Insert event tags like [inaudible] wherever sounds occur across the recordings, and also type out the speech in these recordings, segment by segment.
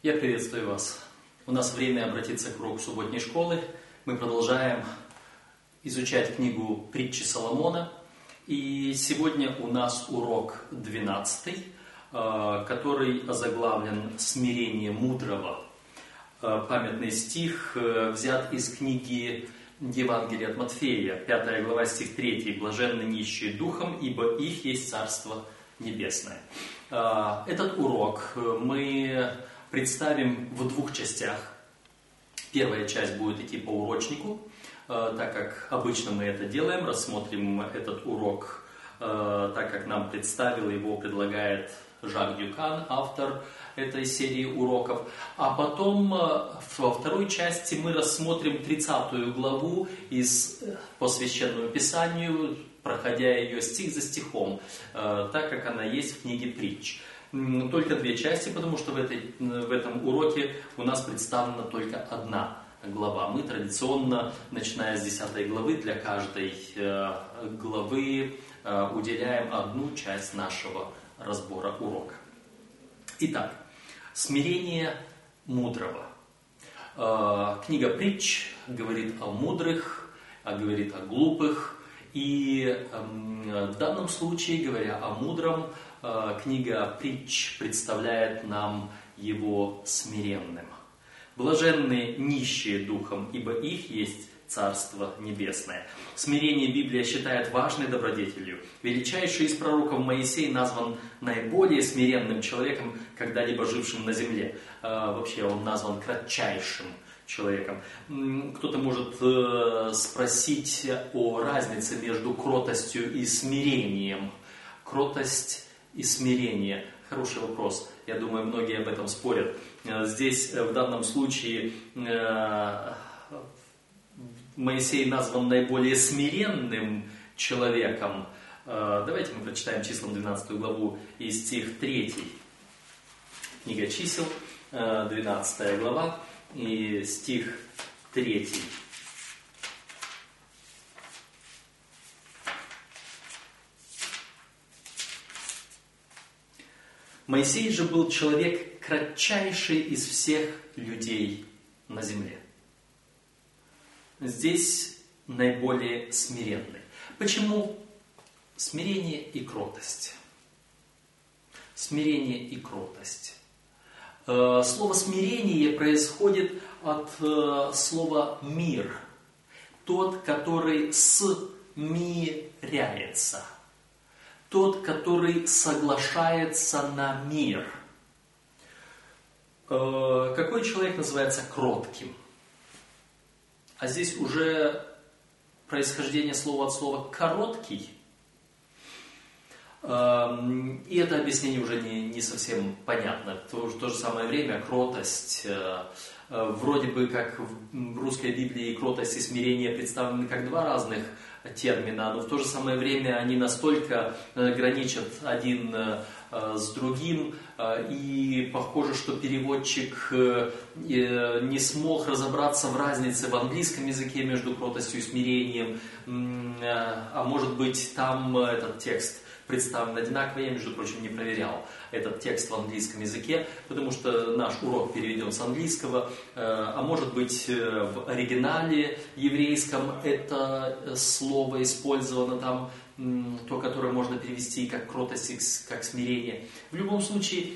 Я приветствую вас. У нас время обратиться к уроку субботней школы. Мы продолжаем изучать книгу притчи Соломона. И сегодня у нас урок 12, э, который озаглавлен «Смирение мудрого». Э, памятный стих э, взят из книги Евангелия от Матфея, 5 глава, стих 3. «Блаженны нищие духом, ибо их есть Царство Небесное». Этот урок мы представим в двух частях. Первая часть будет идти по урочнику, э, так как обычно мы это делаем, рассмотрим этот урок, э, так как нам представил его, предлагает Жак Дюкан, автор этой серии уроков. А потом э, во второй части мы рассмотрим 30 главу из по священному писанию, проходя ее стих за стихом, так как она есть в книге притч только две части, потому что в, этой, в этом уроке у нас представлена только одна глава. Мы традиционно, начиная с 10 главы, для каждой э, главы э, уделяем одну часть нашего разбора урока. Итак, смирение мудрого. Э, книга притч говорит о мудрых, говорит о глупых, и эм, в данном случае, говоря о мудром, книга притч представляет нам его смиренным. Блаженные нищие духом, ибо их есть Царство Небесное. Смирение Библия считает важной добродетелью. Величайший из пророков Моисей назван наиболее смиренным человеком, когда-либо жившим на земле. Э, вообще он назван кратчайшим человеком. Кто-то может э, спросить о разнице между кротостью и смирением. Кротость и смирение? Хороший вопрос. Я думаю, многие об этом спорят. Э, здесь э, в данном случае э, Моисей назван наиболее смиренным человеком. Давайте мы прочитаем числом 12 главу и стих 3. Книга чисел, 12 глава и стих 3. Моисей же был человек кратчайший из всех людей на земле. Здесь наиболее смиренный. Почему смирение и кротость? Смирение и кротость. Э, слово смирение происходит от э, слова мир. Тот, который смиряется – тот, который соглашается на мир. Э, какой человек называется кротким? А здесь уже происхождение слова от слова «короткий». Эм, и это объяснение уже не, не совсем понятно. В то, то же самое время кротость, э, э, вроде бы как в русской Библии кротость и смирение представлены как два разных термина, но в то же самое время они настолько э, граничат один э, э, с другим, и похоже, что переводчик не смог разобраться в разнице в английском языке между кротостью и смирением, а может быть там этот текст представлен одинаково, я, между прочим, не проверял этот текст в английском языке, потому что наш урок переведен с английского, э, а может быть э, в оригинале еврейском это слово использовано там, то, которое можно перевести как кротость, как смирение. В любом случае,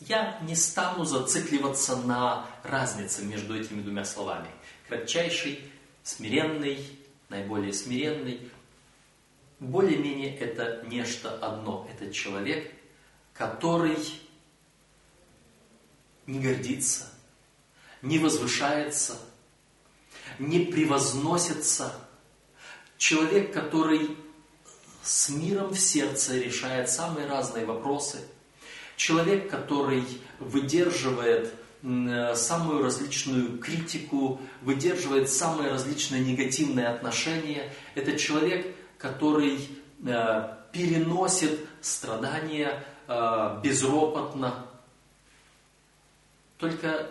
я не стану зацикливаться на разнице между этими двумя словами. Кратчайший, смиренный, наиболее смиренный. Более-менее это нечто одно. Это человек, который не гордится, не возвышается, не превозносится. Человек, который с миром в сердце решает самые разные вопросы. Человек, который выдерживает самую различную критику, выдерживает самые различные негативные отношения. Это человек, который э, переносит страдания э, безропотно. Только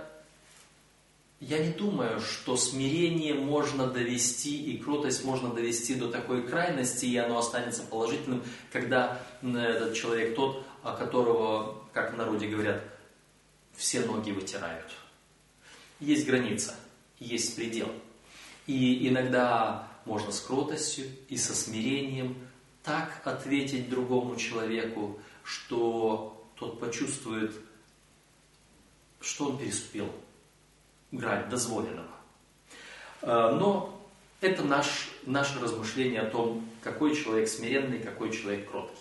я не думаю, что смирение можно довести и кротость можно довести до такой крайности, и оно останется положительным, когда этот человек тот, о которого, как в народе говорят, все ноги вытирают. Есть граница, есть предел. И иногда можно с кротостью и со смирением так ответить другому человеку, что тот почувствует, что он переступил грань дозволенного. Э, но это наш, наше размышление о том, какой человек смиренный, какой человек кроткий.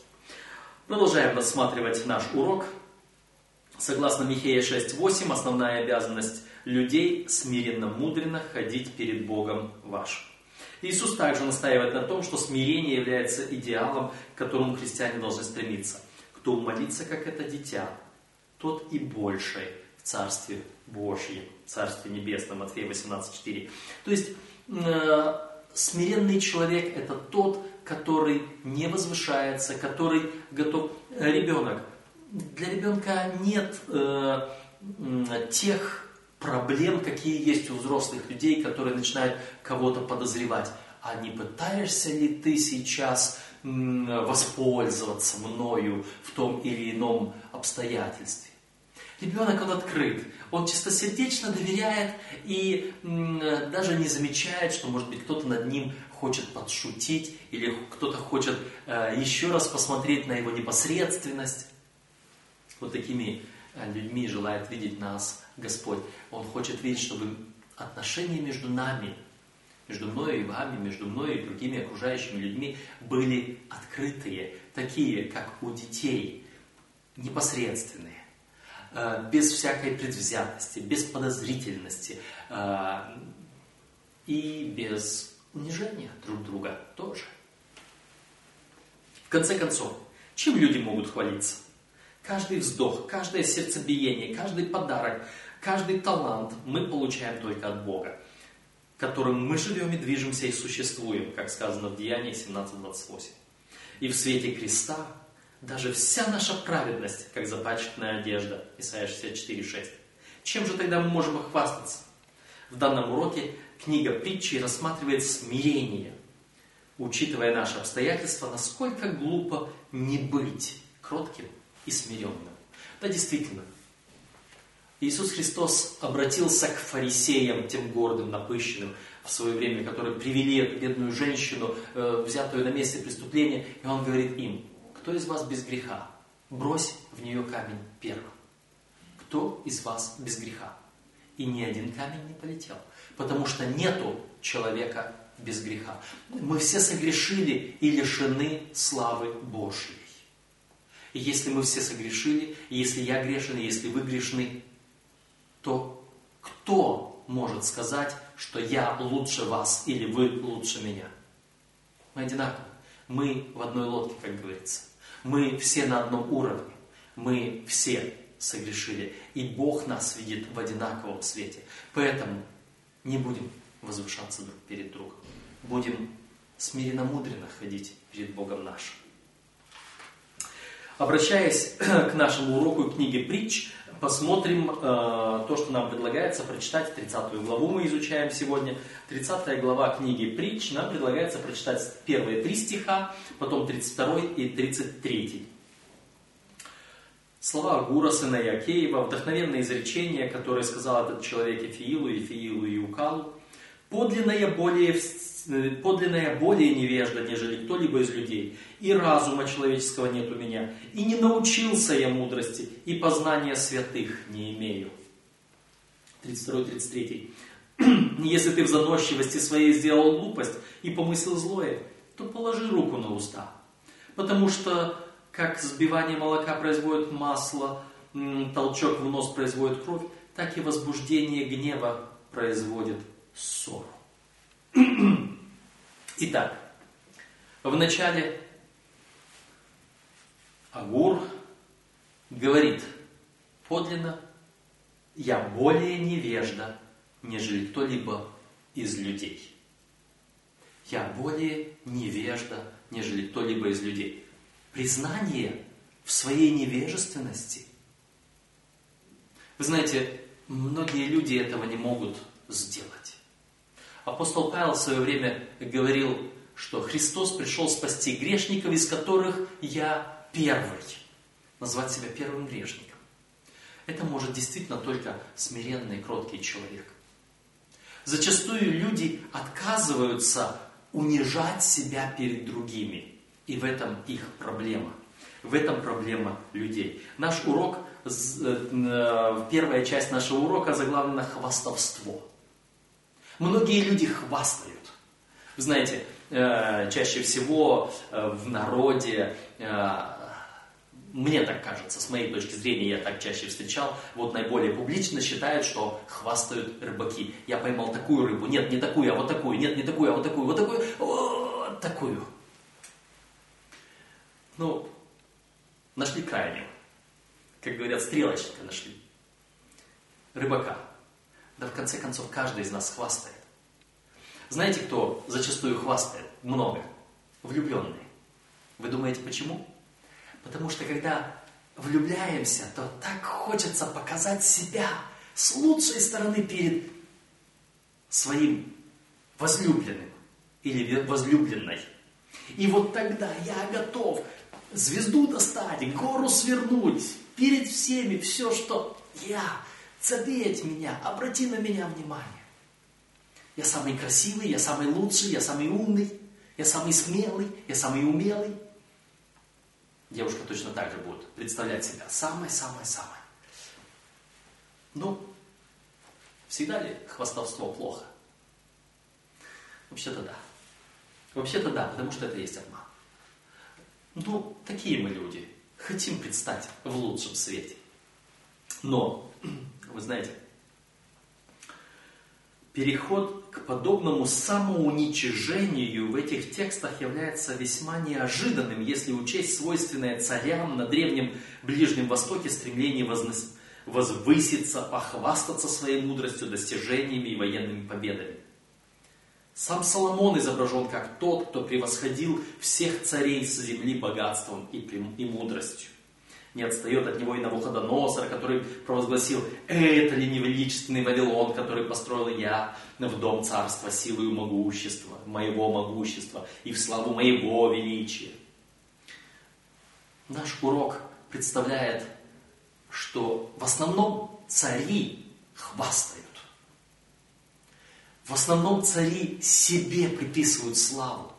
Продолжаем рассматривать наш урок. Согласно Михея 6.8, основная обязанность людей смиренно мудренно ходить перед Богом вашим. Иисус также настаивает на том, что смирение является идеалом, к которому христиане должны стремиться. Кто молится, как это дитя, тот и больший в Царстве Божьем, Царстве Небесном, Матфея 18.4. То есть, э, смиренный человек – это тот, который не возвышается, который готов… Ребенок. Для ребенка нет э, тех проблем, какие есть у взрослых людей, которые начинают кого-то подозревать. А не пытаешься ли ты сейчас воспользоваться мною в том или ином обстоятельстве? Ребенок, он открыт, он чистосердечно доверяет и даже не замечает, что, может быть, кто-то над ним хочет подшутить или кто-то хочет э, еще раз посмотреть на его непосредственность. Вот такими э, людьми желает видеть нас Господь. Он хочет видеть, чтобы отношения между нами, между мной и вами, между мной и другими окружающими людьми были открытые, такие, как у детей, непосредственные, э, без всякой предвзятости, без подозрительности э, и без унижения друг друга тоже. В конце концов, чем люди могут хвалиться? Каждый вздох, каждое сердцебиение, каждый подарок, каждый талант мы получаем только от Бога, которым мы живем и движемся и существуем, как сказано в Деянии 17.28. И в свете креста даже вся наша праведность, как запачканная одежда, Исайя 64.6. Чем же тогда мы можем охвастаться? В данном уроке книга притчи рассматривает смирение, учитывая наши обстоятельства, насколько глупо не быть кротким и смиренным. Да, действительно, Иисус Христос обратился к фарисеям, тем гордым, напыщенным в свое время, которые привели эту бедную женщину, э, взятую на месте преступления, и Он говорит им, кто из вас без греха? Брось в нее камень первым. Кто из вас без греха? И ни один камень не полетел, потому что нету человека без греха. Мы все согрешили и лишены славы Божьей. И если мы все согрешили, если я грешен, если вы грешны, то кто может сказать, что я лучше вас или вы лучше меня? Мы одинаковы. Мы в одной лодке, как говорится. Мы все на одном уровне. Мы все согрешили. И Бог нас видит в одинаковом свете. Поэтому не будем возвышаться друг перед другом. Будем смиренно мудренно ходить перед Богом нашим. Обращаясь [clears throat] к нашему уроку книги «Притч», посмотрим э, то, что нам предлагается прочитать. 30 главу мы изучаем сегодня. 30 глава книги «Притч» нам предлагается прочитать первые три стиха, потом 32 и 33. Слова Гура, сына Якеева, вдохновенное изречение, которое сказал этот человек Эфиилу, Эфиилу и Укалу. Подлинное более подлинная более невежда, нежели кто-либо из людей. И разума человеческого нет у меня. И не научился я мудрости, и познания святых не имею. 32-33. [clears throat] Если ты в заносчивости своей сделал глупость и помыслил злое, то положи руку на уста. Потому что, как сбивание молока производит масло, толчок в нос производит кровь, так и возбуждение гнева производит ссору. Итак, в начале Агур говорит, подлинно, я более невежда, нежели кто-либо из людей. Я более невежда, нежели кто-либо из людей. Признание в своей невежественности. Вы знаете, многие люди этого не могут сделать. Апостол Павел в свое время говорил, что Христос пришел спасти грешников, из которых я первый. Назвать себя первым грешником. Это может действительно только смиренный кроткий человек. Зачастую люди отказываются унижать себя перед другими. И в этом их проблема. В этом проблема людей. Наш урок, э, первая часть нашего урока заглавлена «Хвастовство». Многие люди хвастают. Вы знаете, э, чаще всего э, в народе мне так кажется, с моей точки зрения, я так чаще встречал, вот наиболее публично считают, что хвастают рыбаки. Я поймал такую рыбу, нет, не такую, а вот такую, нет, не такую, а вот такую, вот такую, вот такую. Ну, нашли крайнюю. Как говорят, стрелочника нашли. Рыбака. Да в конце концов, каждый из нас хвастает. Знаете, кто зачастую хвастает? Много. Влюбленные. Вы думаете, почему? Потому что когда влюбляемся, то так хочется показать себя с лучшей стороны перед своим возлюбленным или возлюбленной. И вот тогда я готов звезду достать, гору свернуть, перед всеми все, что я, заметь меня, обрати на меня внимание. Я самый красивый, я самый лучший, я самый умный, я самый смелый, я самый умелый. Девушка точно так же будет представлять себя самой-самой-самой. Ну, всегда ли хвастовство плохо? Вообще-то да. Вообще-то да, потому что это есть обман. Ну, такие мы люди. Хотим предстать в лучшем свете. Но, вы знаете, Переход к подобному самоуничижению в этих текстах является весьма неожиданным, если учесть свойственное царям на Древнем Ближнем Востоке стремление вознос... возвыситься, похвастаться своей мудростью, достижениями и военными победами. Сам Соломон изображен как тот, кто превосходил всех царей с земли богатством и, и мудростью не отстает от него и Навуходоносор, который провозгласил, это ли не величественный Вавилон, который построил я в дом царства силою могущества, моего могущества и в славу моего величия. Наш урок представляет, что в основном цари хвастают. В основном цари себе приписывают славу,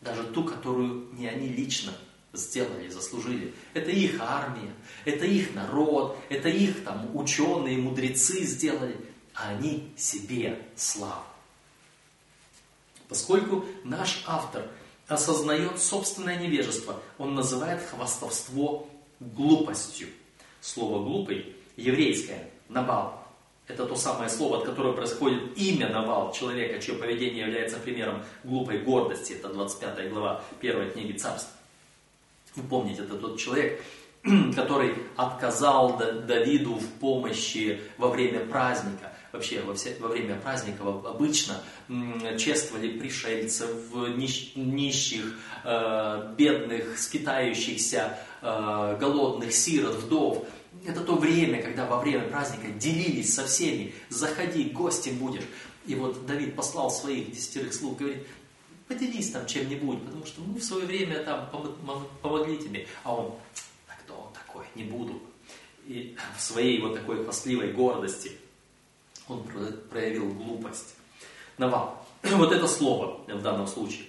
даже ту, которую не они лично сделали, заслужили. Это их армия, это их народ, это их там ученые, мудрецы сделали, а они себе славу. Поскольку наш автор осознает собственное невежество, он называет хвастовство глупостью. Слово «глупый» еврейское, «набал», это то самое слово, от которого происходит имя Навал, человека, чье поведение является примером глупой гордости. Это 25 глава первой книги царств. Вы помните, это тот человек, [clears throat] который отказал Давиду в помощи во время праздника. Вообще, во, все, во время праздника обычно чествовали пришельцев, нищих, э, бедных, скитающихся, э, голодных, сирот, вдов. Это то время, когда во время праздника делились со всеми. Заходи, гостем будешь. И вот Давид послал своих десятерых слуг, говорит, поделись там чем-нибудь, потому что мы в свое время там помогли тебе. А он, да кто он такой, не буду. И в своей вот такой хвастливой гордости он проявил глупость. Навал. [clears throat] Вот это слово в данном случае.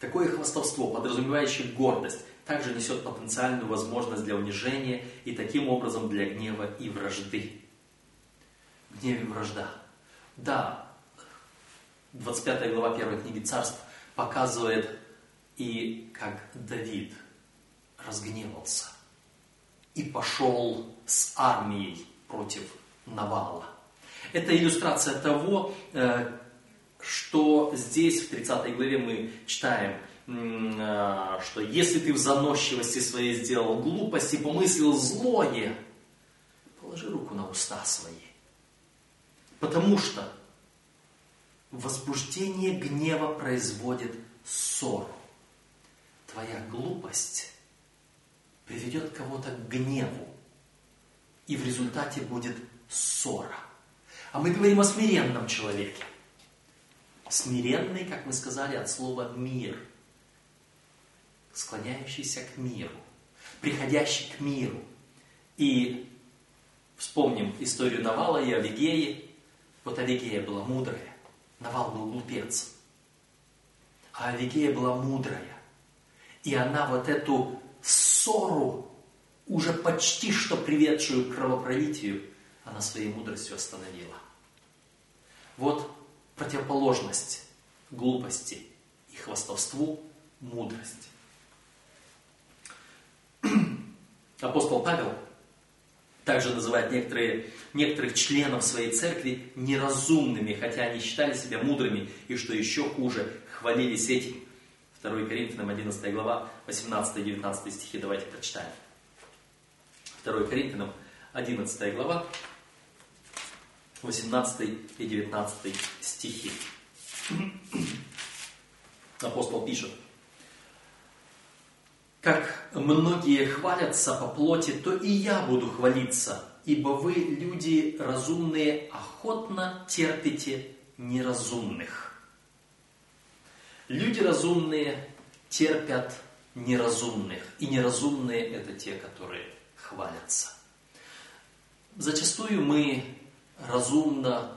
Такое хвастовство, подразумевающее гордость, также несет потенциальную возможность для унижения и таким образом для гнева и вражды. Гнев и вражда. Да, 25 глава 1 книги Царств показывает и как Давид разгневался и пошел с армией против Навала. Это иллюстрация того, э, что здесь в 30 главе мы читаем, э, что если ты в заносчивости своей сделал глупость и помыслил злое, положи руку на уста свои. Потому что Возбуждение гнева производит ссору. Твоя глупость приведет кого-то к гневу, и в результате будет ссора. А мы говорим о смиренном человеке. Смиренный, как мы сказали, от слова «мир», склоняющийся к миру, приходящий к миру. И вспомним историю Навала и Авигеи. Вот Авигея была мудрая, Навал был глупец. А Авигея была мудрая. И она вот эту ссору, уже почти что приведшую к кровопролитию, она своей мудростью остановила. Вот противоположность глупости и хвастовству – мудрость. [clears throat] Апостол Павел также называет некоторые, некоторых членов своей церкви неразумными, хотя они считали себя мудрыми, и что еще хуже, хвалились этим. 2 Коринфянам 11 глава, 18-19 стихи, давайте прочитаем. 2 Коринфянам 11 глава, 18 и 19 стихи. Апостол пишет, как многие хвалятся по плоти, то и я буду хвалиться, ибо вы, люди разумные, охотно терпите неразумных. Люди разумные терпят неразумных, и неразумные это те, которые хвалятся. Зачастую мы разумно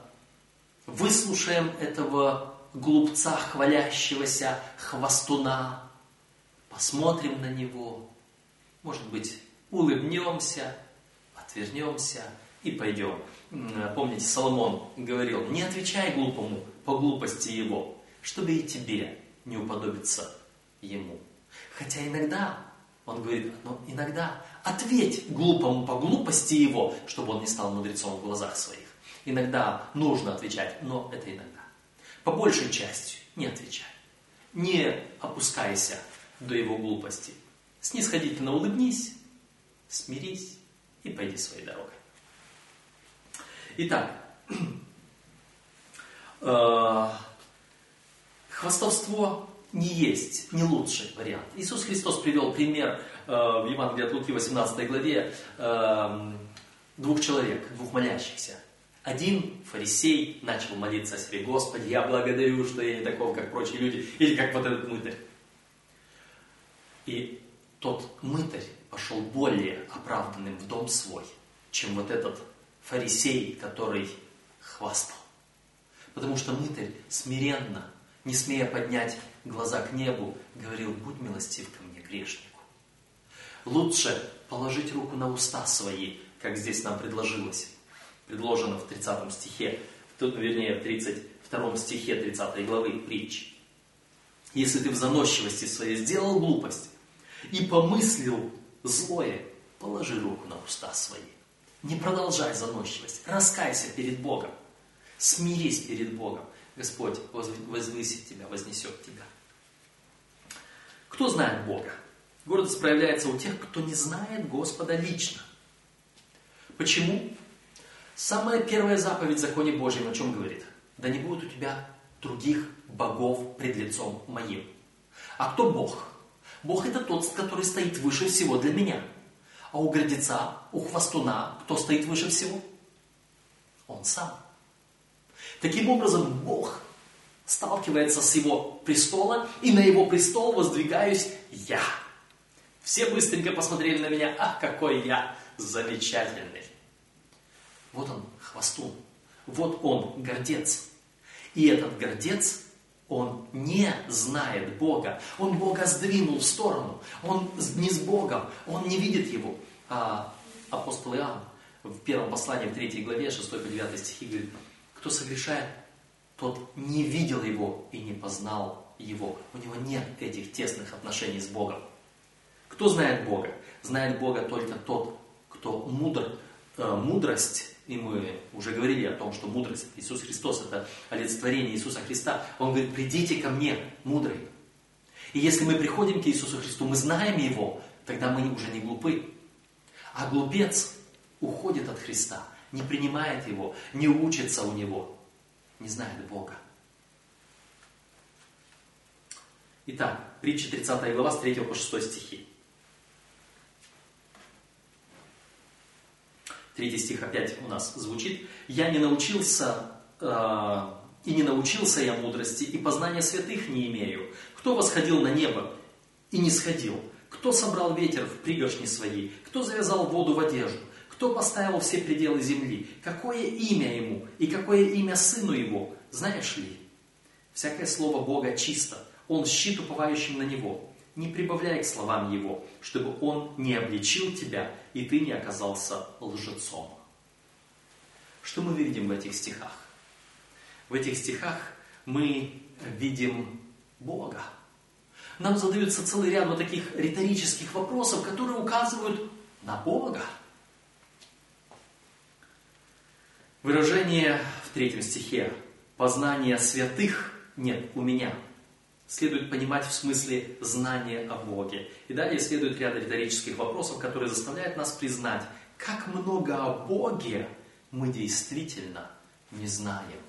выслушаем этого глупца, хвалящегося, хвостуна, посмотрим на него, может быть, улыбнемся, отвернемся и пойдем. Помните, Соломон говорил, не отвечай глупому по глупости его, чтобы и тебе не уподобиться ему. Хотя иногда, он говорит, но иногда ответь глупому по глупости его, чтобы он не стал мудрецом в глазах своих. Иногда нужно отвечать, но это иногда. По большей части не отвечай. Не опускайся до его глупости. Снисходительно улыбнись, смирись и пойди своей дорогой. Итак, [clears throat] э, хвастовство не есть, не лучший вариант. Иисус Христос привел пример э, в Евангелии от Луки 18 главе э, двух человек, двух молящихся. Один фарисей начал молиться о себе, Господи, я благодарю, что я не таков, как прочие люди, или как вот этот мытарь. И тот мытарь пошел более оправданным в дом свой, чем вот этот фарисей, который хвастал. Потому что мытарь смиренно, не смея поднять глаза к небу, говорил, будь милостив ко мне, грешнику. Лучше положить руку на уста свои, как здесь нам предложилось, предложено в 30 стихе, вернее, в 32 стихе 30 главы притчи. Если ты в заносчивости своей сделал глупость, и помыслил злое, положи руку на уста свои. Не продолжай заносчивость, раскайся перед Богом, смирись перед Богом. Господь возвысит тебя, вознесет тебя. Кто знает Бога? Гордость проявляется у тех, кто не знает Господа лично. Почему? Самая первая заповедь в законе Божьем о чем говорит? Да не будет у тебя других богов пред лицом моим. А кто Бог? Бог это тот, который стоит выше всего для меня. А у гордеца, у хвостуна, кто стоит выше всего? Он сам. Таким образом, Бог сталкивается с его престола, и на его престол воздвигаюсь я. Все быстренько посмотрели на меня, ах, какой я замечательный. Вот он, хвостун. Вот он, гордец. И этот гордец он не знает Бога. Он Бога сдвинул в сторону. Он не с Богом. Он не видит Его. А апостол Иоанн в первом послании, в третьей главе, 6 по 9 стихи говорит, кто согрешает, тот не видел Его и не познал Его. У него нет этих тесных отношений с Богом. Кто знает Бога? Знает Бога только тот, кто мудр. Э, мудрость и мы уже говорили о том, что мудрость Иисус Христос это олицетворение Иисуса Христа. Он говорит, придите ко мне, мудрый. И если мы приходим к Иисусу Христу, мы знаем Его, тогда мы уже не глупы. А глупец уходит от Христа, не принимает Его, не учится у Него, не знает Бога. Итак, притча 30 глава с 3 по 6 стихи. Третий стих опять у нас звучит. «Я не научился, э, и не научился я мудрости, и познания святых не имею. Кто восходил на небо и не сходил? Кто собрал ветер в пригоршни свои? Кто завязал воду в одежду? Кто поставил все пределы земли? Какое имя ему? И какое имя сыну его? Знаешь ли? Всякое слово Бога чисто. Он щит уповающим на него. Не прибавляй к словам его, чтобы он не обличил тебя, и ты не оказался лжецом. Что мы видим в этих стихах? В этих стихах мы видим Бога. Нам задаются целый ряд вот таких риторических вопросов, которые указывают на Бога. Выражение в третьем стихе «познание святых нет у меня» следует понимать в смысле знания о Боге. И далее следует ряд риторических вопросов, которые заставляют нас признать, как много о Боге мы действительно не знаем.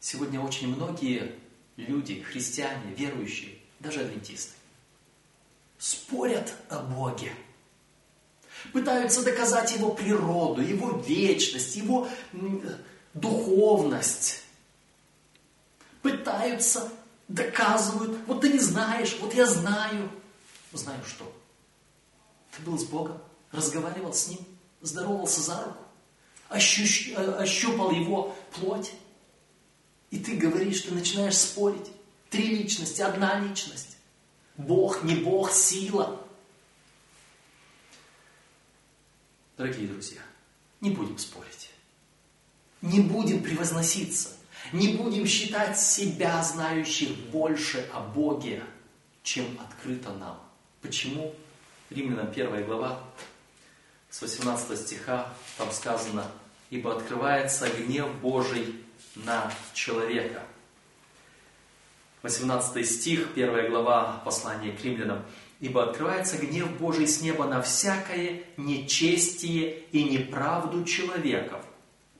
Сегодня очень многие люди, христиане, верующие, даже адвентисты, спорят о Боге. Пытаются доказать Его природу, Его вечность, Его духовность. Пытаются, доказывают. Вот ты не знаешь, вот я знаю. Знаю что? Ты был с Богом, разговаривал с Ним, здоровался за руку, ощущ, ощупал Его плоть. И ты говоришь, ты начинаешь спорить. Три личности, одна личность. Бог, не Бог, сила. Дорогие друзья, не будем спорить. Не будем превозноситься. Не будем считать себя знающих больше о Боге, чем открыто нам. Почему? Римлянам 1 глава, с 18 стиха, там сказано, «Ибо открывается гнев Божий на человека». 18 стих, 1 глава послания к римлянам. «Ибо открывается гнев Божий с неба на всякое нечестие и неправду человеков,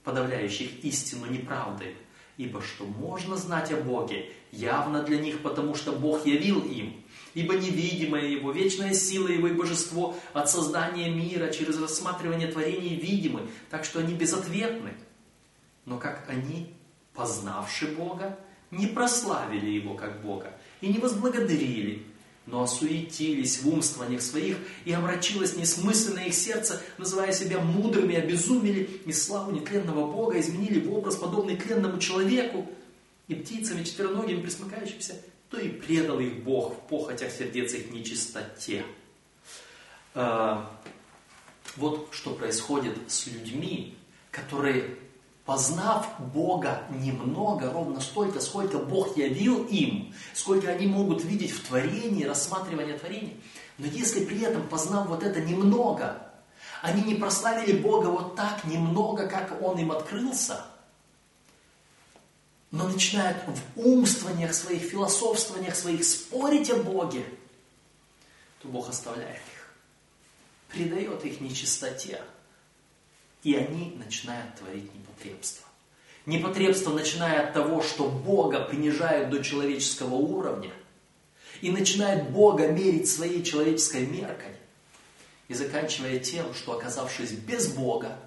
подавляющих истину неправдой, ибо что можно знать о Боге, явно для них, потому что Бог явил им, ибо невидимая Его, вечная сила Его и божество от создания мира через рассматривание творений видимы, так что они безответны. Но как они, познавши Бога, не прославили Его как Бога и не возблагодарили, но осуетились в умствованиях своих, и омрачилось несмысленное их сердце, называя себя мудрыми, обезумели, и славу нетленного Бога изменили в образ, подобный тленному человеку, и птицами четвероногим присмыкающимся, то и предал их Бог в похотях сердец их нечистоте. А, вот что происходит с людьми, которые познав Бога немного, ровно столько, сколько Бог явил им, сколько они могут видеть в творении, рассматривание творений. Но если при этом, познав вот это немного, они не прославили Бога вот так немного, как Он им открылся, но начинают в умствованиях своих, философствованиях своих спорить о Боге, то Бог оставляет их, предает их нечистоте, и они начинают творить непотребство. Непотребство, начиная от того, что Бога принижают до человеческого уровня, и начинает Бога мерить своей человеческой меркой, и заканчивая тем, что оказавшись без Бога,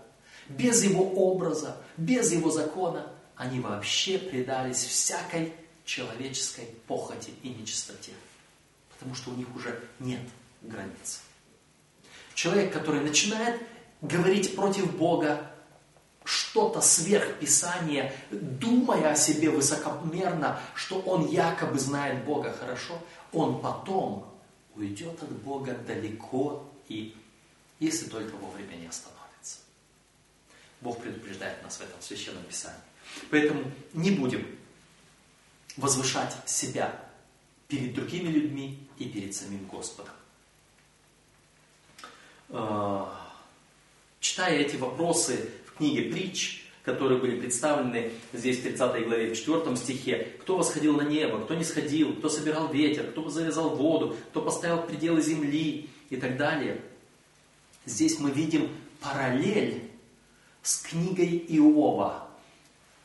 без Его образа, без Его закона, они вообще предались всякой человеческой похоти и нечистоте. Потому что у них уже нет границ. Человек, который начинает говорить против Бога, что-то сверх Писания, думая о себе высокомерно, что он якобы знает Бога хорошо, он потом уйдет от Бога далеко и, если только вовремя не остановится. Бог предупреждает нас в этом священном Писании. Поэтому не будем возвышать себя перед другими людьми и перед самим Господом. А, читая эти вопросы книге «Притч», которые были представлены здесь в 30 главе, в 4 стихе. Кто восходил на небо, кто не сходил, кто собирал ветер, кто завязал воду, кто поставил пределы земли и так далее. Здесь мы видим параллель с книгой Иова,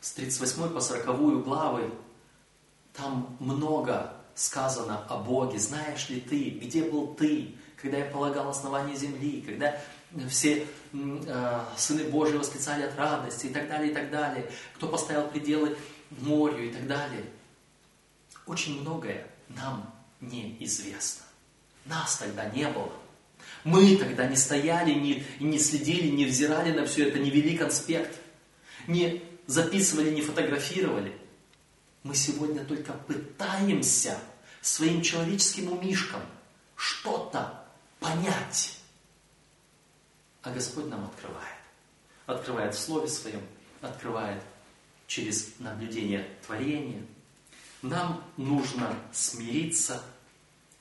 с 38 по 40 главы. Там много сказано о Боге. Знаешь ли ты, где был ты, когда я полагал основание земли, когда все э, сыны Божьи восклицали от радости и так далее, и так далее. Кто поставил пределы морю и так далее. Очень многое нам неизвестно. Нас тогда не было. Мы тогда не стояли, не, не следили, не взирали на все это, не вели конспект, не записывали, не фотографировали. Мы сегодня только пытаемся своим человеческим умишкам что-то понять. А Господь нам открывает. Открывает в Слове Своем, открывает через наблюдение творения. Нам нужно смириться,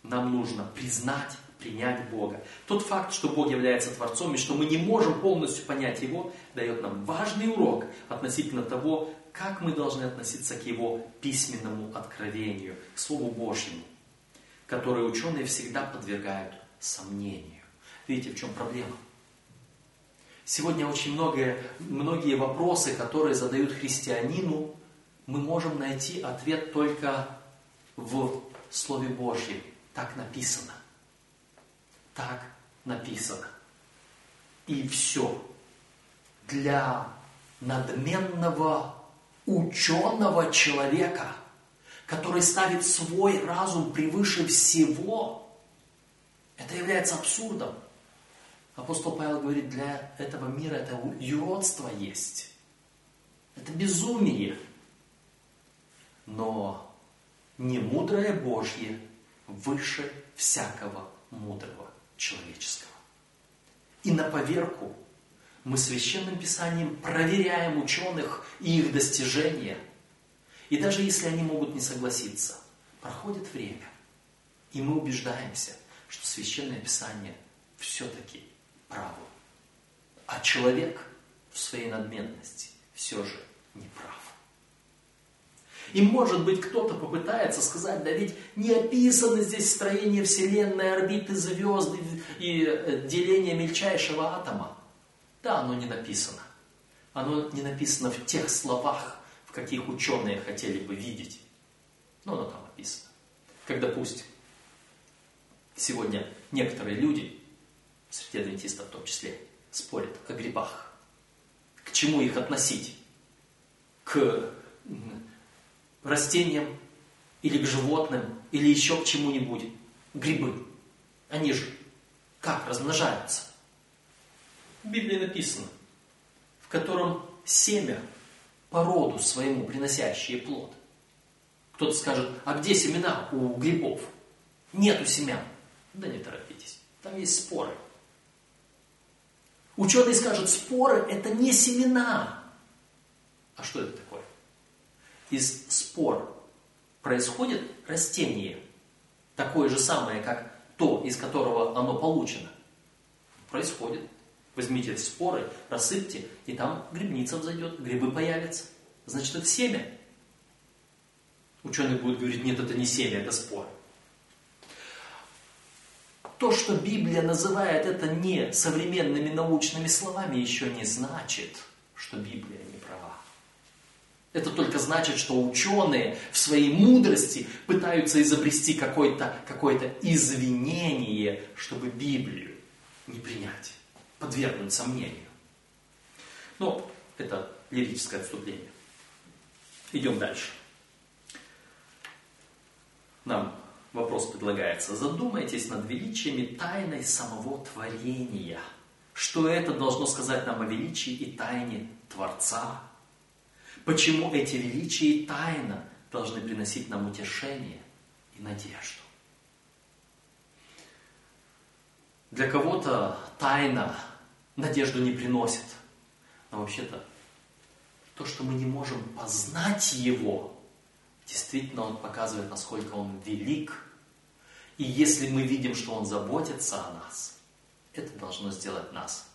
нам нужно признать, принять Бога. Тот факт, что Бог является Творцом и что мы не можем полностью понять Его, дает нам важный урок относительно того, как мы должны относиться к Его письменному откровению, к Слову Божьему, которое ученые всегда подвергают сомнению. Видите, в чем проблема? Сегодня очень многое, многие вопросы, которые задают христианину, мы можем найти ответ только в Слове Божьем. Так написано. Так написано. И все. Для надменного ученого человека, который ставит свой разум превыше всего, это является абсурдом. Апостол Павел говорит, для этого мира это юродство есть. Это безумие. Но не мудрое Божье выше всякого мудрого человеческого. И на поверку мы священным писанием проверяем ученых и их достижения. И даже если они могут не согласиться, проходит время, и мы убеждаемся, что священное писание все-таки право. А человек в своей надменности все же не прав. И может быть кто-то попытается сказать, да ведь не описано здесь строение Вселенной, орбиты звезд и э, деление мельчайшего атома. Да, оно не написано. Оно не написано в тех словах, в каких ученые хотели бы видеть. Но оно там написано. Как, допустим, сегодня некоторые люди среди адвентистов в том числе, спорят о грибах. К чему их относить? К растениям или к животным, или еще к чему-нибудь. Грибы. Они же как размножаются? В Библии написано, в котором семя по роду своему приносящее плод. Кто-то скажет, а где семена у грибов? Нету семян. Да не торопитесь, там есть споры. Ученые скажут, споры это не семена. А что это такое? Из спор происходит растение, такое же самое, как то, из которого оно получено. Происходит. Возьмите споры, рассыпьте, и там грибница взойдет, грибы появятся. Значит, это семя. Ученые будут говорить, нет, это не семя, это спор то, что Библия называет это не современными научными словами, еще не значит, что Библия не права. Это только значит, что ученые в своей мудрости пытаются изобрести какое-то какое извинение, чтобы Библию не принять, подвергнуть сомнению. Но это лирическое отступление. Идем дальше. Нам вопрос предлагается. Задумайтесь над величиями тайной самого творения. Что это должно сказать нам о величии и тайне Творца? Почему эти величия и тайна должны приносить нам утешение и надежду? Для кого-то тайна надежду не приносит. Но вообще-то то, что мы не можем познать Его, Действительно, Он показывает, насколько Он велик. И если мы видим, что Он заботится о нас, это должно сделать нас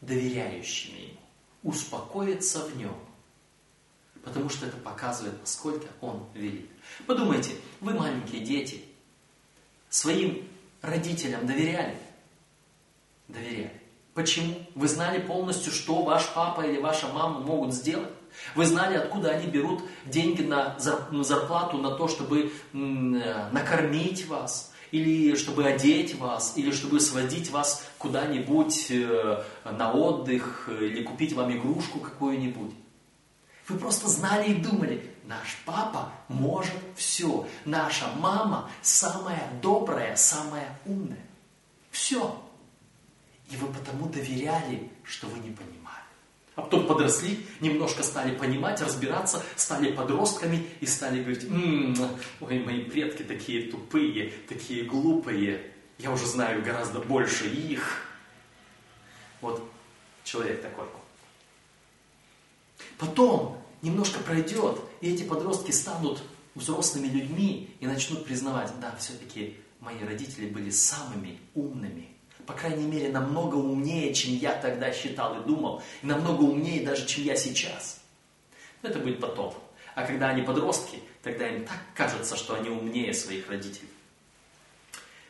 доверяющими Ему, успокоиться в Нем. Потому что это показывает, насколько Он велик. Подумайте, вы маленькие дети, своим родителям доверяли? Доверяли. Почему? Вы знали полностью, что ваш папа или ваша мама могут сделать? Вы знали, откуда они берут деньги на зарплату, на то, чтобы накормить вас, или чтобы одеть вас, или чтобы сводить вас куда-нибудь э, на отдых, или купить вам игрушку какую-нибудь. Вы просто знали и думали, наш папа может все, наша мама самая добрая, самая умная. Все. И вы потому доверяли, что вы не понимали. А потом подросли, немножко стали понимать, разбираться, стали подростками и стали говорить, м-м, ой, мои предки такие тупые, такие глупые, я уже знаю гораздо больше их. Вот человек такой. Потом немножко пройдет, и эти подростки станут взрослыми людьми и начнут признавать, да, все-таки мои родители были самыми умными по крайней мере, намного умнее, чем я тогда считал и думал, и намного умнее даже, чем я сейчас. Но это будет потом. А когда они подростки, тогда им так кажется, что они умнее своих родителей.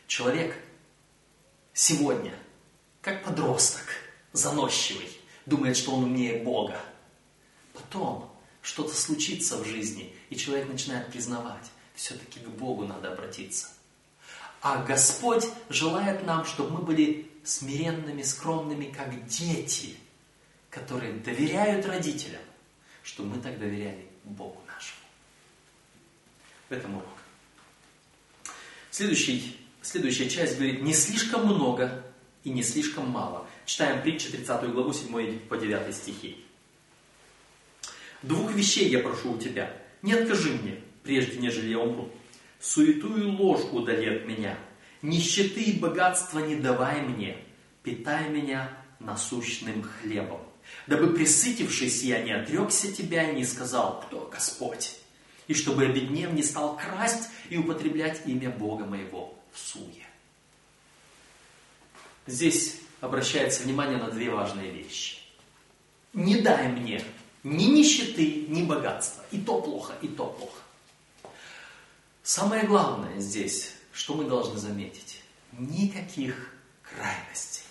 Человек сегодня, как подросток, заносчивый, думает, что он умнее Бога. Потом что-то случится в жизни, и человек начинает признавать, все-таки к Богу надо обратиться. А Господь желает нам, чтобы мы были смиренными, скромными, как дети, которые доверяют родителям, чтобы мы так доверяли Богу нашему. В этом урок. Следующий, следующая часть говорит, не слишком много и не слишком мало. Читаем притчи 30 главу 7 по 9 стихи. Двух вещей я прошу у тебя. Не откажи мне, прежде нежели я умру суетую ложь удали от меня, нищеты и богатства не давай мне, питай меня насущным хлебом. Дабы присытившись, я не отрекся тебя и не сказал, кто Господь, и чтобы обеднев не стал красть и употреблять имя Бога моего в суе. Здесь обращается внимание на две важные вещи. Не дай мне ни нищеты, ни богатства. И то плохо, и то плохо. Самое главное здесь, что мы должны заметить, никаких крайностей.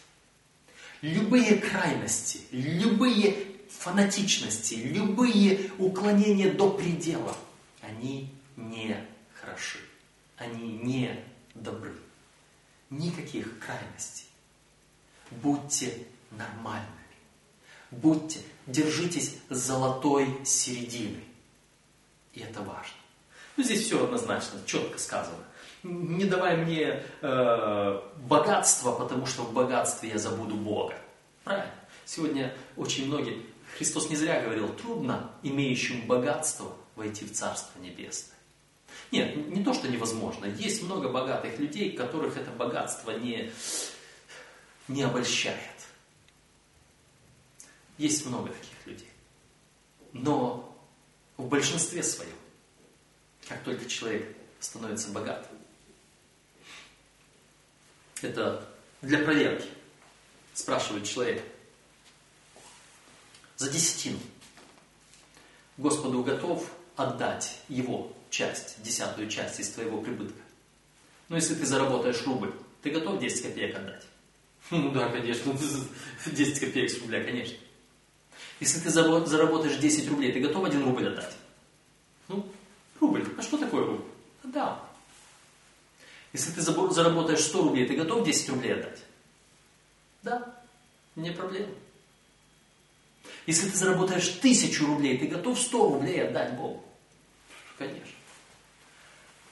Любые крайности, любые фанатичности, любые уклонения до предела, они не хороши, они не добры. Никаких крайностей. Будьте нормальными. Будьте, держитесь золотой середины. И это важно. Ну, здесь все однозначно, четко сказано. Не давай мне э, богатство, потому что в богатстве я забуду Бога. Правильно. Сегодня очень многие, Христос не зря говорил, трудно имеющим богатство войти в Царство Небесное. Нет, не то, что невозможно. Есть много богатых людей, которых это богатство не, не обольщает. Есть много таких людей. Но в большинстве своем как только человек становится богатым. Это для проверки. Спрашивает человек. За десятину. Господу готов отдать его часть, десятую часть из твоего прибытка. Ну, если ты заработаешь рубль, ты готов 10 копеек отдать? [laughs] Ну да, конечно, [laughs] 10 копеек с рубля, конечно. Если ты заработаешь 10 рублей, ты готов 1 рубль отдать? Ну, Рубль. А что такое рубль? Да. Если ты заработаешь 100 рублей, ты готов 10 рублей отдать? Да. Не проблема. Если ты заработаешь 1000 рублей, ты готов 100 рублей отдать Богу? Конечно.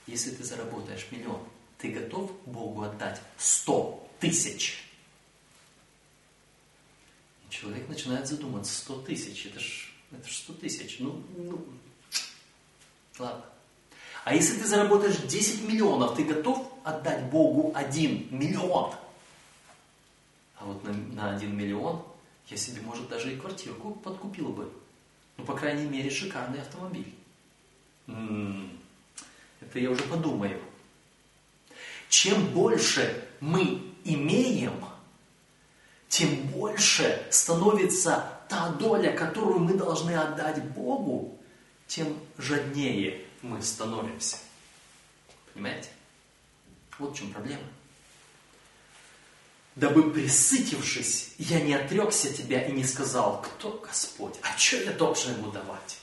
Если ты заработаешь миллион, ты готов Богу отдать 100 тысяч? И человек начинает задуматься, 100 тысяч, это ж, это ж 100 тысяч. Ну, ну, Ладно. А если ты заработаешь 10 миллионов, ты готов отдать Богу 1 миллион? А вот на, на 1 миллион я себе, может, даже и квартиру подкупил бы. Ну, по крайней мере, шикарный автомобиль. М-м-м, это я уже подумаю. Чем больше мы имеем, тем больше становится та доля, которую мы должны отдать Богу, тем жаднее мы становимся. Понимаете? Вот в чем проблема. Дабы присытившись, я не отрекся тебя и не сказал, кто Господь, а что я должен ему давать?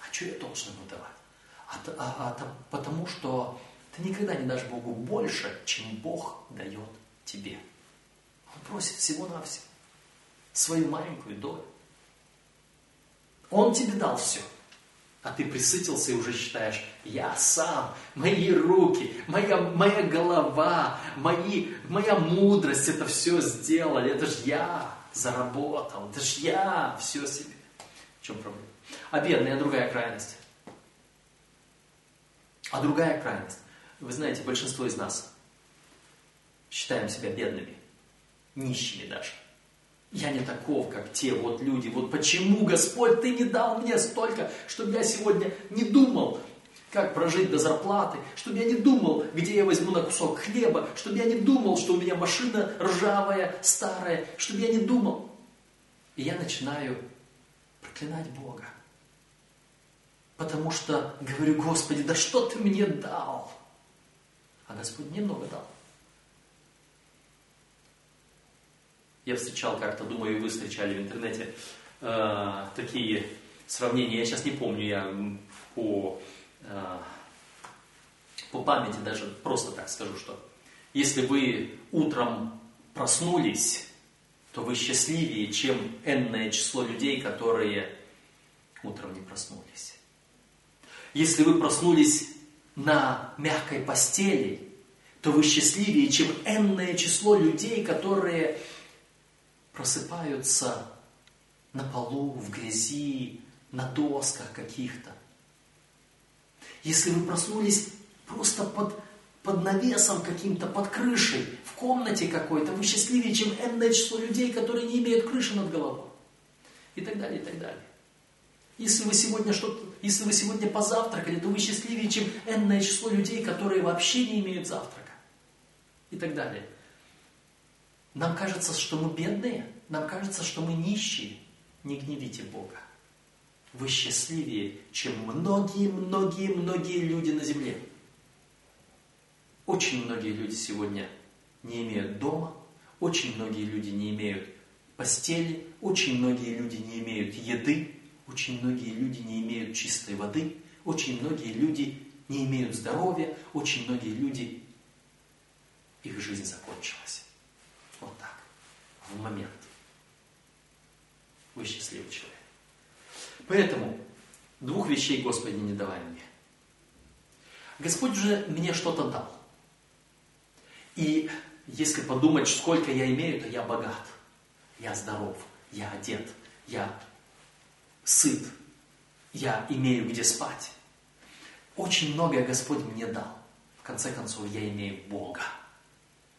А что я должен ему давать? А, а, а, потому что ты никогда не дашь Богу больше, чем Бог дает тебе. Он просит всего-навсего свою маленькую долю. Он тебе дал все. А ты присытился и уже считаешь, я сам, мои руки, моя, моя голова, мои, моя мудрость это все сделали, это ж я заработал, это ж я все себе. В чем проблема? А бедная другая крайность. А другая крайность. Вы знаете, большинство из нас считаем себя бедными, нищими даже. Я не таков, как те вот люди. Вот почему, Господь, Ты не дал мне столько, чтобы я сегодня не думал, как прожить до зарплаты, чтобы я не думал, где я возьму на кусок хлеба, чтобы я не думал, что у меня машина ржавая, старая, чтобы я не думал. И я начинаю проклинать Бога. Потому что говорю, Господи, да что Ты мне дал? А Господь немного дал. Я встречал как-то, думаю, и вы встречали в интернете э, такие сравнения. Я сейчас не помню, я по, э, по памяти даже просто так скажу, что если вы утром проснулись, то вы счастливее, чем энное число людей, которые утром не проснулись. Если вы проснулись на мягкой постели, то вы счастливее, чем энное число людей, которые просыпаются на полу, в грязи, на досках каких-то. Если вы проснулись просто под, под навесом каким-то, под крышей, в комнате какой-то, вы счастливее, чем энное число людей, которые не имеют крыши над головой. И так далее, и так далее. Если вы сегодня что-то, если вы сегодня позавтракали, то вы счастливее, чем энное число людей, которые вообще не имеют завтрака. И так далее. Нам кажется, что мы бедные, нам кажется, что мы нищие. Не гневите Бога. Вы счастливее, чем многие-многие-многие люди на земле. Очень многие люди сегодня не имеют дома, очень многие люди не имеют постели, очень многие люди не имеют еды, очень многие люди не имеют чистой воды, очень многие люди не имеют здоровья, очень многие люди, их жизнь закончилась. В момент. Вы счастливый человек. Поэтому двух вещей Господи не давай мне. Господь уже мне что-то дал. И если подумать, сколько я имею, то я богат, я здоров, я одет, я сыт, я имею где спать. Очень многое Господь мне дал. В конце концов, я имею Бога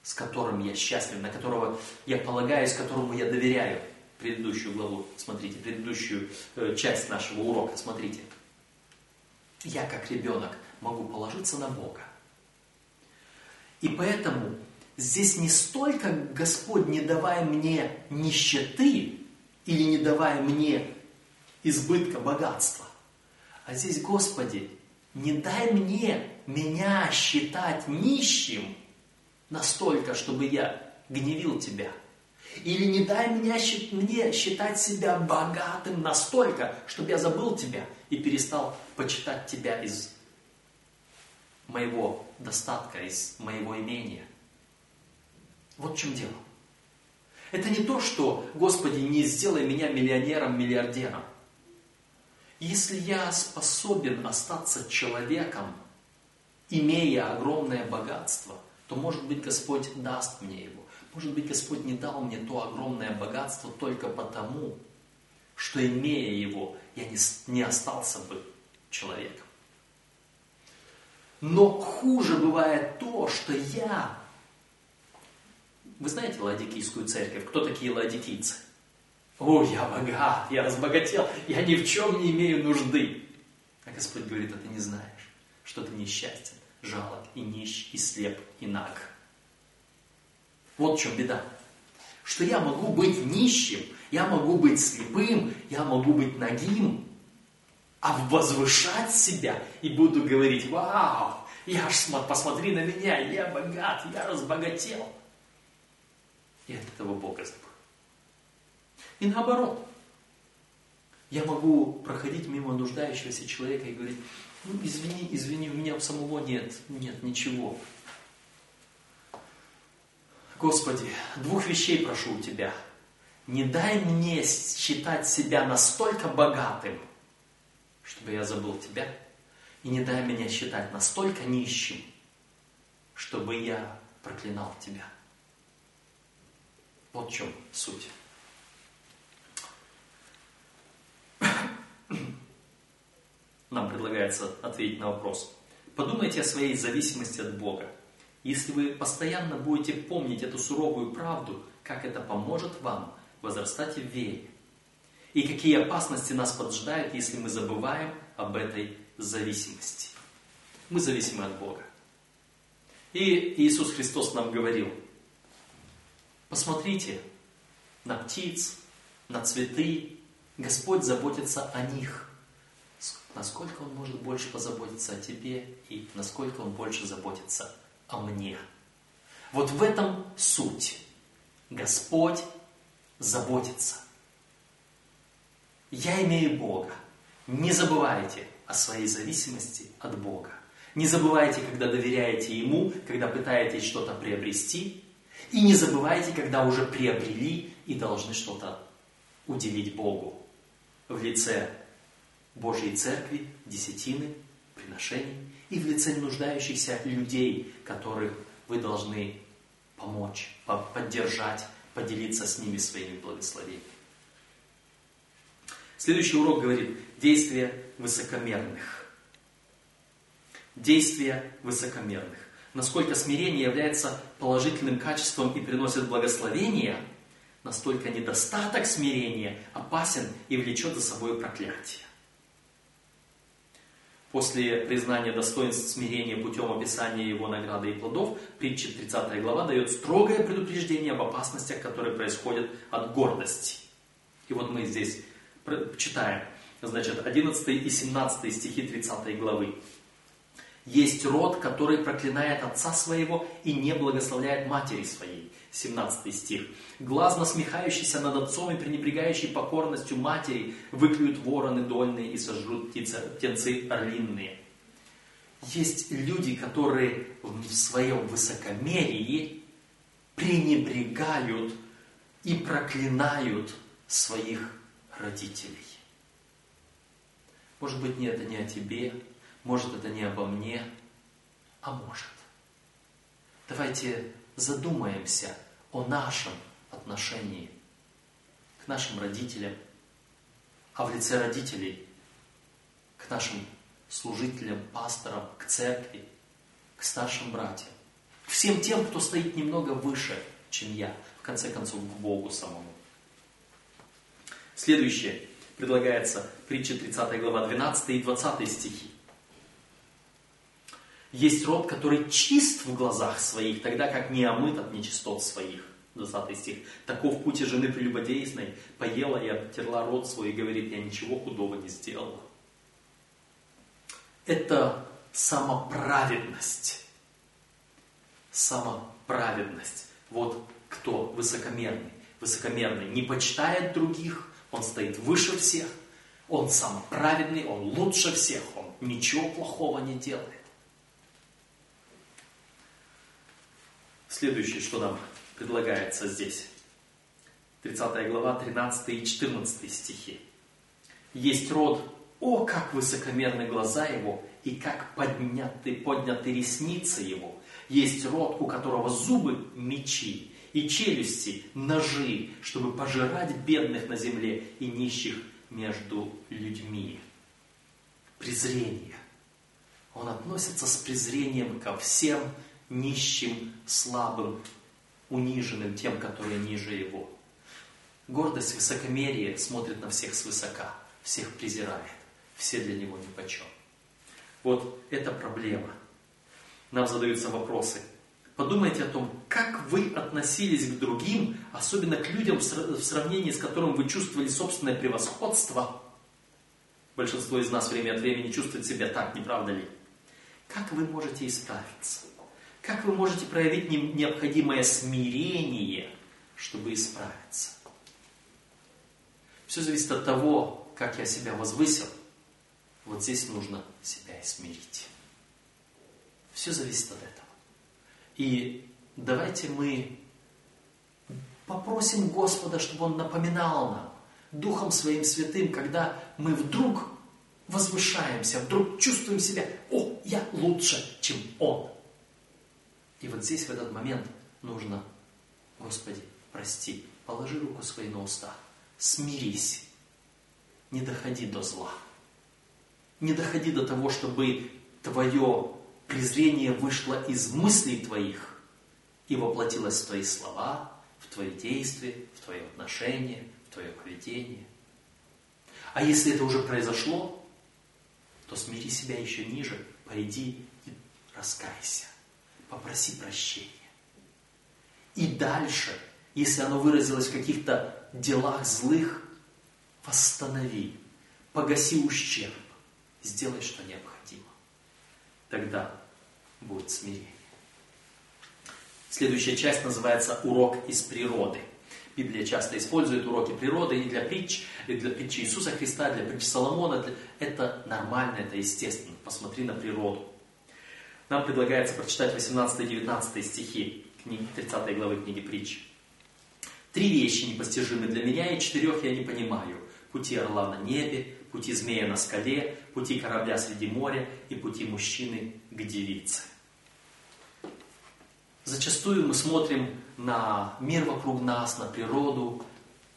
с которым я счастлив, на которого я полагаюсь, которому я доверяю. Предыдущую главу, смотрите, предыдущую э, часть нашего урока, смотрите. Я, как ребенок, могу положиться на Бога. И поэтому здесь не столько Господь, не давая мне нищеты или не давая мне избытка богатства, а здесь, Господи, не дай мне меня считать нищим – настолько, чтобы я гневил тебя. Или не дай меня, мне считать себя богатым настолько, чтобы я забыл тебя и перестал почитать тебя из моего достатка, из моего имения. Вот в чем дело. Это не то, что, Господи, не сделай меня миллионером, миллиардером. Если я способен остаться человеком, имея огромное богатство – то, может быть, Господь даст мне его. Может быть, Господь не дал мне то огромное богатство только потому, что, имея его, я не, не остался бы человеком. Но хуже бывает то, что я... Вы знаете Ладикийскую церковь? Кто такие ладикийцы? О, я богат, я разбогател, я ни в чем не имею нужды. А Господь говорит, а ты не знаешь, что ты несчастен жалок и нищ, и слеп, и наг. Вот в чем беда. Что я могу быть нищим, я могу быть слепым, я могу быть нагим, а возвышать себя и буду говорить, вау, я ж, посмотри на меня, я богат, я разбогател. И от этого Бога забыл. И наоборот, я могу проходить мимо нуждающегося человека и говорить, ну, извини, извини, у меня у самого нет, нет ничего. Господи, двух вещей прошу у Тебя. Не дай мне считать себя настолько богатым, чтобы я забыл Тебя, и не дай меня считать настолько нищим, чтобы я проклинал Тебя. Вот в чем суть. Нам предлагается ответить на вопрос. Подумайте о своей зависимости от Бога. Если вы постоянно будете помнить эту суровую правду, как это поможет вам возрастать в вере. И какие опасности нас поджидают, если мы забываем об этой зависимости. Мы зависимы от Бога. И Иисус Христос нам говорил, посмотрите на птиц, на цветы. Господь заботится о них. Насколько Он может больше позаботиться о тебе и насколько Он больше заботится о мне. Вот в этом суть. Господь заботится. Я имею Бога. Не забывайте о своей зависимости от Бога. Не забывайте, когда доверяете Ему, когда пытаетесь что-то приобрести. И не забывайте, когда уже приобрели и должны что-то уделить Богу в лице Божьей Церкви, десятины, приношений и в лице нуждающихся людей, которых вы должны помочь, поддержать, поделиться с ними своими благословениями. Следующий урок говорит действия высокомерных. Действия высокомерных. Насколько смирение является положительным качеством и приносит благословение, настолько недостаток смирения опасен и влечет за собой проклятие. После признания достоинств смирения путем описания его награды и плодов, притча 30 глава дает строгое предупреждение об опасностях, которые происходят от гордости. И вот мы здесь читаем, значит, 11 и 17 стихи 30 главы. Есть род, который проклинает отца своего и не благословляет матери своей. 17 стих. Глаз насмехающийся над отцом и пренебрегающий покорностью матери выклюют вороны дольные и сожрут птенцы орлинные. Есть люди, которые в своем высокомерии пренебрегают и проклинают своих родителей. Может быть, не это не о тебе, может, это не обо мне, а может. Давайте задумаемся о нашем отношении к нашим родителям, а в лице родителей к нашим служителям, пасторам, к церкви, к старшим братьям, к всем тем, кто стоит немного выше, чем я, в конце концов, к Богу самому. Следующее предлагается притча 30 глава 12 и 20 стихи. Есть род, который чист в глазах своих, тогда как не омыт от нечистот своих. 20 стих. Таков путь жены прелюбодейной, поела и обтерла рот свой и говорит, я ничего худого не сделала. Это самоправедность. Самоправедность. Вот кто высокомерный. Высокомерный не почитает других, он стоит выше всех, он самоправедный, он лучше всех, он ничего плохого не делает. Следующее, что нам предлагается здесь. 30 глава, 13 и 14 стихи. Есть род, о, как высокомерны глаза его, и как подняты, подняты ресницы его. Есть род, у которого зубы мечи, и челюсти ножи, чтобы пожирать бедных на земле и нищих между людьми. Презрение. Он относится с презрением ко всем нищим, слабым, униженным, тем, которые ниже его. Гордость, высокомерие смотрит на всех свысока, всех презирает, все для него нипочем. Вот это проблема. Нам задаются вопросы. Подумайте о том, как вы относились к другим, особенно к людям, в сравнении с которым вы чувствовали собственное превосходство. Большинство из нас время от времени чувствует себя так, не правда ли? Как вы можете исправиться? Как вы можете проявить необходимое смирение, чтобы исправиться? Все зависит от того, как я себя возвысил. Вот здесь нужно себя и смирить. Все зависит от этого. И давайте мы попросим Господа, чтобы Он напоминал нам Духом Своим Святым, когда мы вдруг возвышаемся, вдруг чувствуем себя, о, я лучше, чем он. И вот здесь, в этот момент, нужно, Господи, прости, положи руку своей на уста, смирись, не доходи до зла. Не доходи до того, чтобы твое презрение вышло из мыслей твоих и воплотилось в твои слова, в твои действия, в твое отношение, в твое поведение. А если это уже произошло, то смири себя еще ниже, пойди и раскайся, попроси прощения. И дальше, если оно выразилось в каких-то делах злых, восстанови, погаси ущерб, сделай, что необходимо. Тогда будет смирение. Следующая часть называется «Урок из природы». Библия часто использует уроки природы и для притч, и для притчи Иисуса Христа, для притч Соломона. Это нормально, это естественно. Посмотри на природу. Нам предлагается прочитать 18-19 стихи книги, 30 главы книги притч. Три вещи непостижимы для меня, и четырех я не понимаю. Пути орла на небе, пути змея на скале, пути корабля среди моря и пути мужчины к девице. Зачастую мы смотрим на мир вокруг нас, на природу,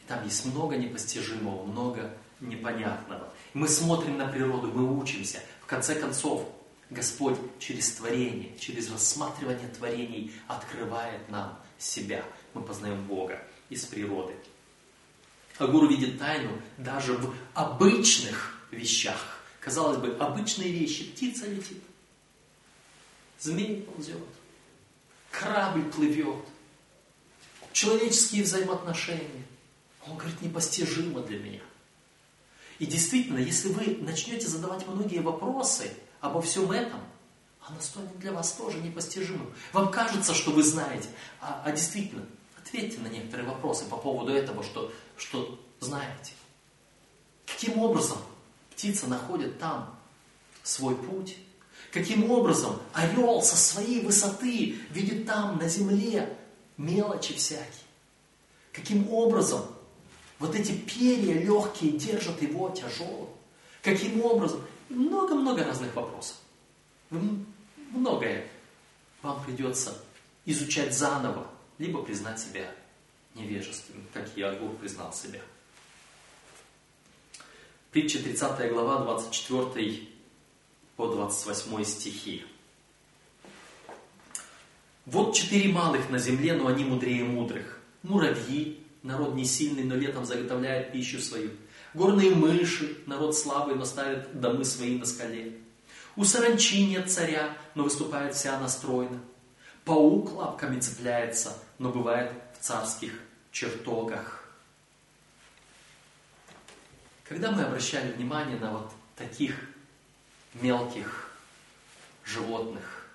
и там есть много непостижимого, много непонятного. Мы смотрим на природу, мы учимся. В конце концов, Господь через творение, через рассматривание творений открывает нам себя. Мы познаем Бога из природы. А гуру видит тайну даже в обычных вещах. Казалось бы, обычные вещи. Птица летит, змей ползет, корабль плывет, человеческие взаимоотношения. Он говорит, непостижимо для меня. И действительно, если вы начнете задавать многие вопросы обо всем этом, оно станет для вас тоже непостижимым. Вам кажется, что вы знаете, а, а действительно, ответьте на некоторые вопросы по поводу этого, что, что знаете. Каким образом птица находит там свой путь? Каким образом орел со своей высоты видит там, на земле, мелочи всякие? Каким образом вот эти перья легкие держат его тяжелым? Каким образом? Много-много разных вопросов. Многое вам придется изучать заново, либо признать себя невежественным, как Иагур признал себя. Притча 30 глава, 24 по 28 стихи. Вот четыре малых на земле, но они мудрее мудрых. Муравьи, народ не сильный, но летом заготовляет пищу свою. Горные мыши, народ слабый, но ставит домы свои на скале. У саранчи нет царя, но выступает вся настроена. Паук лапками цепляется, но бывает в царских чертогах. Когда мы обращали внимание на вот таких мелких животных,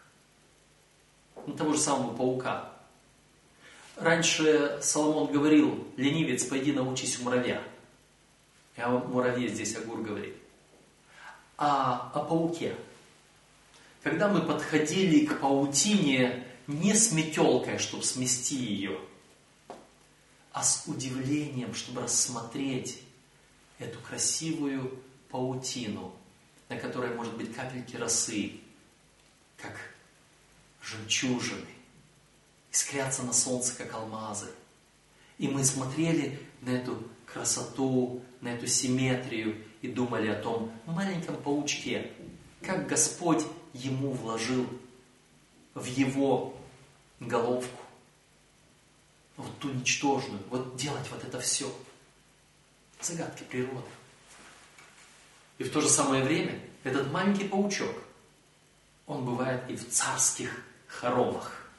на того же самого паука, раньше Соломон говорил, ленивец, пойди научись у муравья. Я о муравье здесь Агур говорит. А о пауке. Когда мы подходили к паутине не с метелкой, чтобы смести ее, а с удивлением, чтобы рассмотреть эту красивую паутину, на которой может быть капельки росы, как жемчужины, искрятся на солнце, как алмазы. И мы смотрели на эту красоту, на эту симметрию и думали о том маленьком паучке, как Господь ему вложил в его головку, вот ту ничтожную, вот делать вот это все. Загадки природы. И в то же самое время этот маленький паучок, он бывает и в царских хоромах.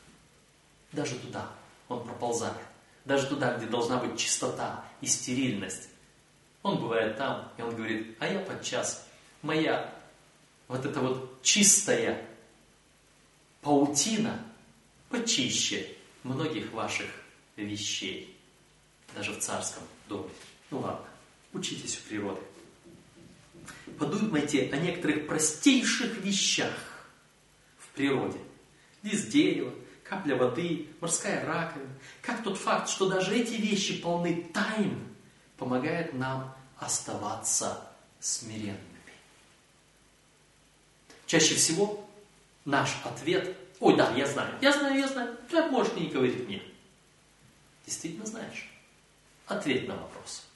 Даже туда он проползает. Даже туда, где должна быть чистота и стерильность. Он бывает там, и он говорит, а я подчас, моя вот эта вот чистая паутина почище многих ваших вещей, даже в царском доме. Ну ладно, учитесь у природы. Подумайте о некоторых простейших вещах в природе. Лист дерева, капля воды, морская раковина. Как тот факт, что даже эти вещи полны тайн, помогает нам оставаться смиренными. Чаще всего наш ответ, ой, да, я знаю, я знаю, я знаю, ты можешь не говорить мне. Действительно знаешь. Ответь на вопрос.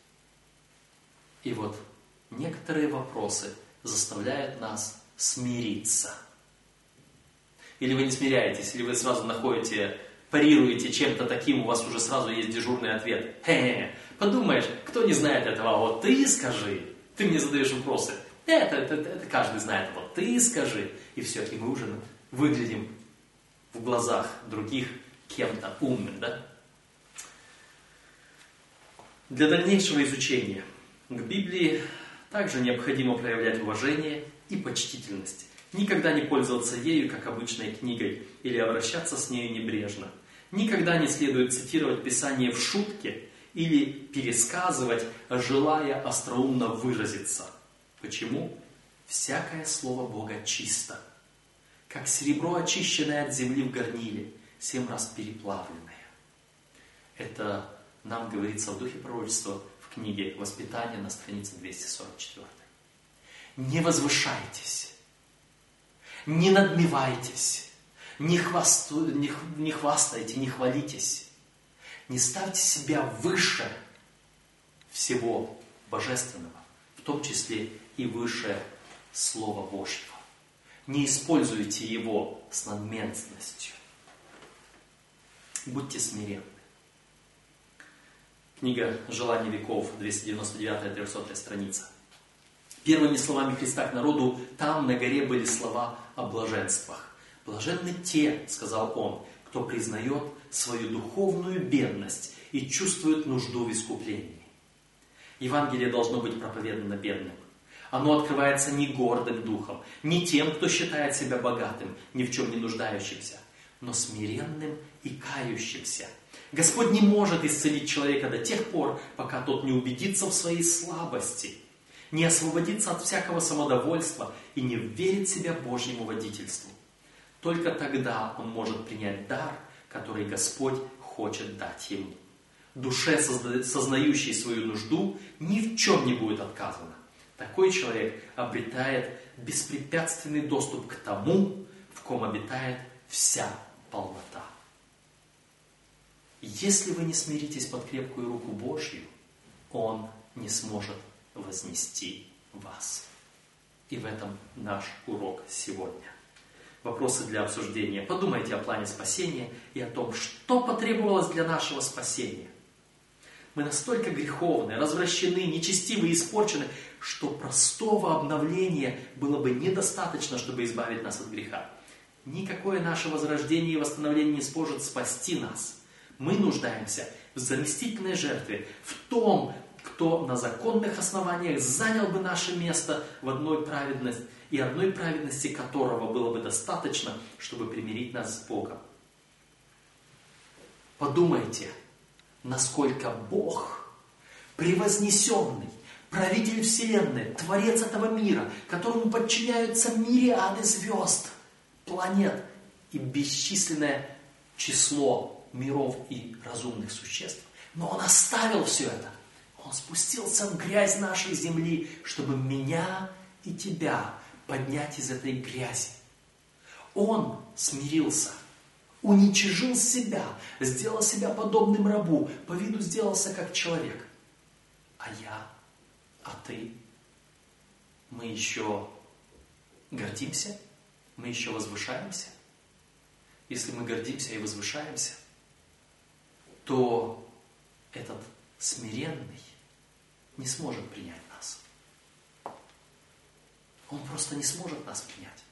И вот некоторые вопросы заставляют нас смириться. Или вы не смиряетесь, или вы сразу находите, парируете чем-то таким, у вас уже сразу есть дежурный ответ. Хе-хе, подумаешь, кто не знает этого, а вот ты скажи. Ты мне задаешь вопросы. Это, это, это каждый знает, а вот ты скажи. И все, и мы уже выглядим в глазах других кем-то умным, да? Для дальнейшего изучения к Библии также необходимо проявлять уважение и почтительность. Никогда не пользоваться ею как обычной книгой или обращаться с нею небрежно. Никогда не следует цитировать Писание в шутке или пересказывать, желая остроумно выразиться. Почему? Всякое слово Бога чисто, как серебро, очищенное от земли в горниле, семь раз переплавленное. Это нам говорится в духе пророчества в книге «Воспитание» на странице 244. Не возвышайтесь, не надмевайтесь, не, хвасту, не, не хвастайте, не хвалитесь, не ставьте себя выше всего божественного, в том числе и выше Слова Божьего. Не используйте его с надменностью. Будьте смиренны. Книга «Желание веков», 299-300 страница. Первыми словами Христа к народу там на горе были слова о блаженствах. «Блаженны те, — сказал он, — кто признает свою духовную бедность и чувствует нужду в искуплении». Евангелие должно быть проповедано бедным. Оно открывается не гордым духом, не тем, кто считает себя богатым, ни в чем не нуждающимся, но смиренным и кающимся. Господь не может исцелить человека до тех пор, пока тот не убедится в своей слабости, не освободится от всякого самодовольства и не верит себя Божьему водительству. Только тогда он может принять дар, который Господь хочет дать ему. Душе, сознающей свою нужду, ни в чем не будет отказано. Такой человек обретает беспрепятственный доступ к тому, в ком обитает вся полнота. Если вы не смиритесь под крепкую руку Божью, Он не сможет вознести вас. И в этом наш урок сегодня. Вопросы для обсуждения. Подумайте о плане спасения и о том, что потребовалось для нашего спасения. Мы настолько греховны, развращены, нечестивы и испорчены, что простого обновления было бы недостаточно, чтобы избавить нас от греха. Никакое наше возрождение и восстановление не сможет спасти нас. Мы нуждаемся в заместительной жертве, в том, кто на законных основаниях занял бы наше место в одной праведности, и одной праведности которого было бы достаточно, чтобы примирить нас с Богом. Подумайте, насколько Бог, превознесенный, правитель Вселенной, Творец этого мира, которому подчиняются мириады звезд, планет и бесчисленное число миров и разумных существ. Но Он оставил все это. Он спустился в грязь нашей земли, чтобы меня и тебя поднять из этой грязи. Он смирился – уничижил себя, сделал себя подобным рабу, по виду сделался как человек. А я, а ты, мы еще гордимся, мы еще возвышаемся. Если мы гордимся и возвышаемся, то этот смиренный не сможет принять. Он просто не сможет нас принять.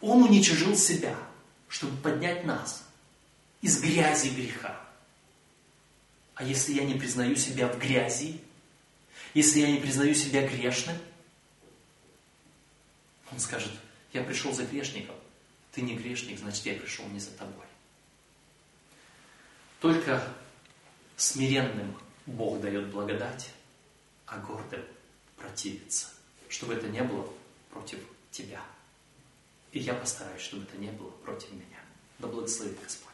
Он уничижил себя – чтобы поднять нас из грязи греха. А если я не признаю себя в грязи, если я не признаю себя грешным, он скажет, я пришел за грешником, ты не грешник, значит я пришел не за тобой. Только смиренным Бог дает благодать, а гордым противится, чтобы это не было против тебя. И я постараюсь, чтобы это не было против меня. Да благословит Господь.